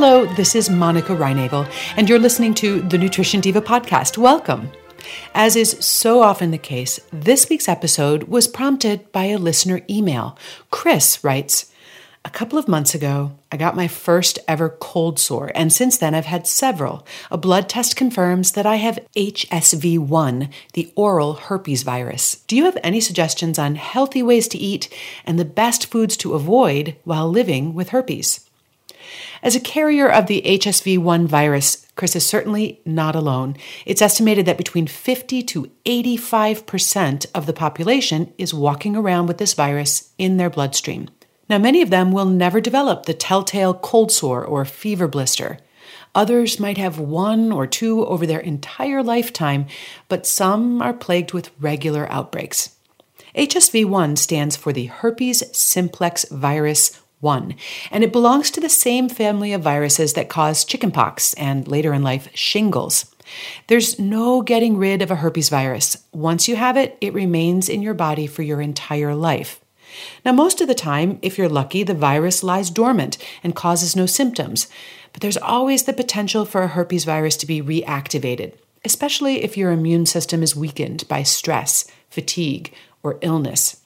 Hello, this is Monica Reinagel, and you're listening to the Nutrition Diva podcast. Welcome. As is so often the case, this week's episode was prompted by a listener email. Chris writes, a couple of months ago, I got my first ever cold sore, and since then I've had several. A blood test confirms that I have HSV1, the oral herpes virus. Do you have any suggestions on healthy ways to eat and the best foods to avoid while living with herpes? As a carrier of the HSV1 virus, Chris is certainly not alone. It's estimated that between 50 to 85% of the population is walking around with this virus in their bloodstream. Now, many of them will never develop the telltale cold sore or fever blister. Others might have one or two over their entire lifetime, but some are plagued with regular outbreaks. HSV1 stands for the herpes simplex virus 1, and it belongs to the same family of viruses that cause chickenpox and later in life shingles. There's no getting rid of a herpes virus. Once you have it, it remains in your body for your entire life. Now, most of the time, if you're lucky, the virus lies dormant and causes no symptoms, but there's always the potential for a herpes virus to be reactivated, especially if your immune system is weakened by stress, fatigue, or illness.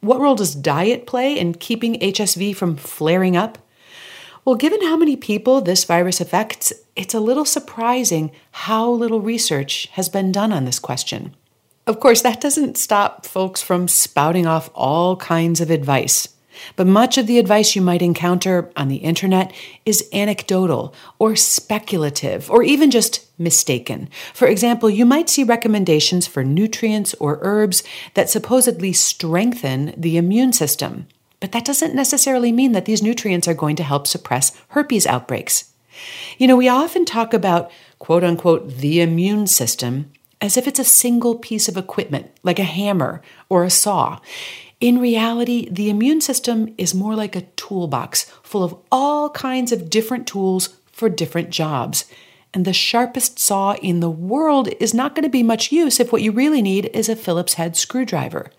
What role does diet play in keeping HSV from flaring up? Well, given how many people this virus affects, it's a little surprising how little research has been done on this question. Of course, that doesn't stop folks from spouting off all kinds of advice. But much of the advice you might encounter on the internet is anecdotal or speculative or even just mistaken. For example, you might see recommendations for nutrients or herbs that supposedly strengthen the immune system. But that doesn't necessarily mean that these nutrients are going to help suppress herpes outbreaks. You know, we often talk about quote unquote the immune system as if it's a single piece of equipment, like a hammer or a saw. In reality, the immune system is more like a toolbox full of all kinds of different tools for different jobs. And the sharpest saw in the world is not going to be much use if what you really need is a Phillips head screwdriver.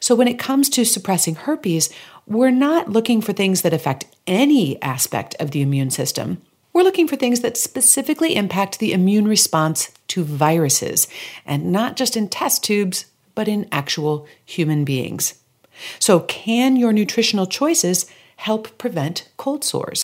So, when it comes to suppressing herpes, we're not looking for things that affect any aspect of the immune system. We're looking for things that specifically impact the immune response to viruses, and not just in test tubes, but in actual human beings. So, can your nutritional choices help prevent cold sores?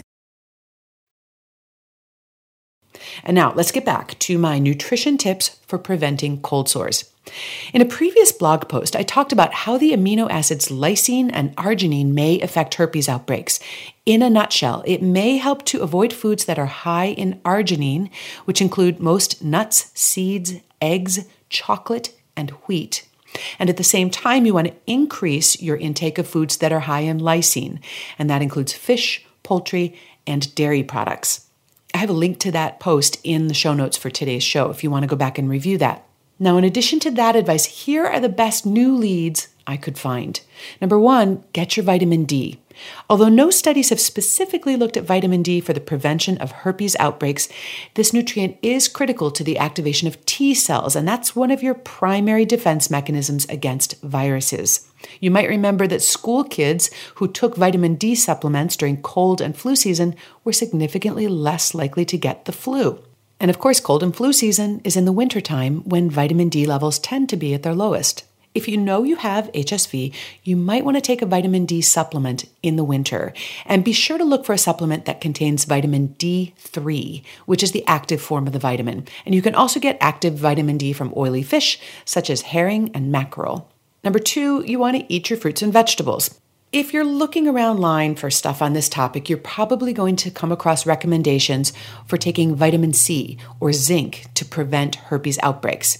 And now let's get back to my nutrition tips for preventing cold sores. In a previous blog post, I talked about how the amino acids lysine and arginine may affect herpes outbreaks. In a nutshell, it may help to avoid foods that are high in arginine, which include most nuts, seeds, eggs, chocolate, and wheat. And at the same time, you want to increase your intake of foods that are high in lysine, and that includes fish, poultry, and dairy products. I have a link to that post in the show notes for today's show if you want to go back and review that. Now, in addition to that advice, here are the best new leads I could find. Number one, get your vitamin D. Although no studies have specifically looked at vitamin D for the prevention of herpes outbreaks, this nutrient is critical to the activation of T cells, and that's one of your primary defense mechanisms against viruses. You might remember that school kids who took vitamin D supplements during cold and flu season were significantly less likely to get the flu. And of course, cold and flu season is in the wintertime when vitamin D levels tend to be at their lowest. If you know you have HSV, you might want to take a vitamin D supplement in the winter. And be sure to look for a supplement that contains vitamin D3, which is the active form of the vitamin. And you can also get active vitamin D from oily fish, such as herring and mackerel. Number two, you want to eat your fruits and vegetables. If you're looking around line for stuff on this topic, you're probably going to come across recommendations for taking vitamin C or zinc to prevent herpes outbreaks.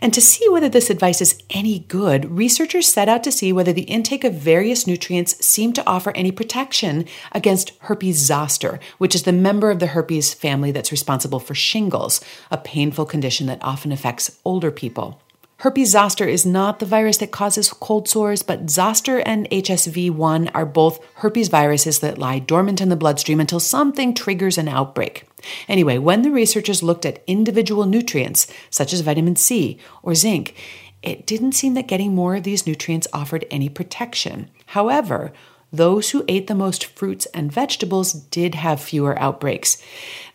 And to see whether this advice is any good, researchers set out to see whether the intake of various nutrients seemed to offer any protection against herpes zoster, which is the member of the herpes family that's responsible for shingles, a painful condition that often affects older people. Herpes zoster is not the virus that causes cold sores, but zoster and HSV1 are both herpes viruses that lie dormant in the bloodstream until something triggers an outbreak. Anyway, when the researchers looked at individual nutrients, such as vitamin C or zinc, it didn't seem that getting more of these nutrients offered any protection. However, those who ate the most fruits and vegetables did have fewer outbreaks.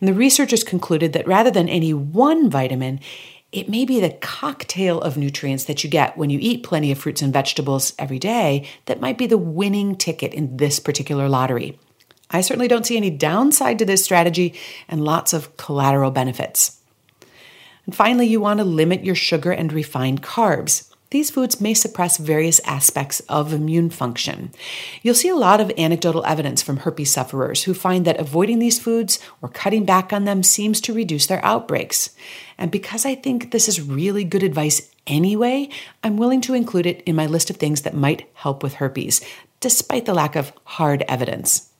And the researchers concluded that rather than any one vitamin, it may be the cocktail of nutrients that you get when you eat plenty of fruits and vegetables every day that might be the winning ticket in this particular lottery. I certainly don't see any downside to this strategy and lots of collateral benefits. And finally, you want to limit your sugar and refined carbs. These foods may suppress various aspects of immune function. You'll see a lot of anecdotal evidence from herpes sufferers who find that avoiding these foods or cutting back on them seems to reduce their outbreaks. And because I think this is really good advice anyway, I'm willing to include it in my list of things that might help with herpes, despite the lack of hard evidence.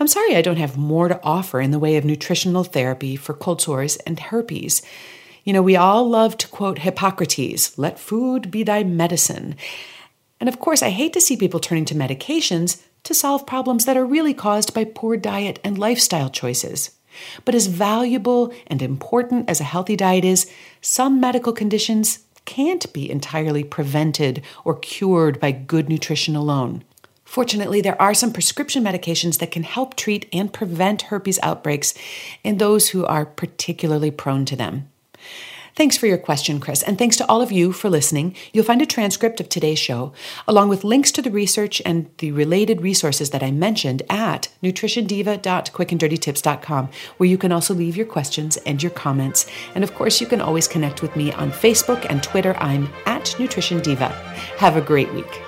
I'm sorry I don't have more to offer in the way of nutritional therapy for cold sores and herpes. You know, we all love to quote Hippocrates let food be thy medicine. And of course, I hate to see people turning to medications to solve problems that are really caused by poor diet and lifestyle choices. But as valuable and important as a healthy diet is, some medical conditions can't be entirely prevented or cured by good nutrition alone. Fortunately, there are some prescription medications that can help treat and prevent herpes outbreaks in those who are particularly prone to them. Thanks for your question, Chris, and thanks to all of you for listening. You'll find a transcript of today's show, along with links to the research and the related resources that I mentioned at nutritiondiva.quickanddirtytips.com, where you can also leave your questions and your comments. And of course, you can always connect with me on Facebook and Twitter. I'm at Nutrition Diva. Have a great week.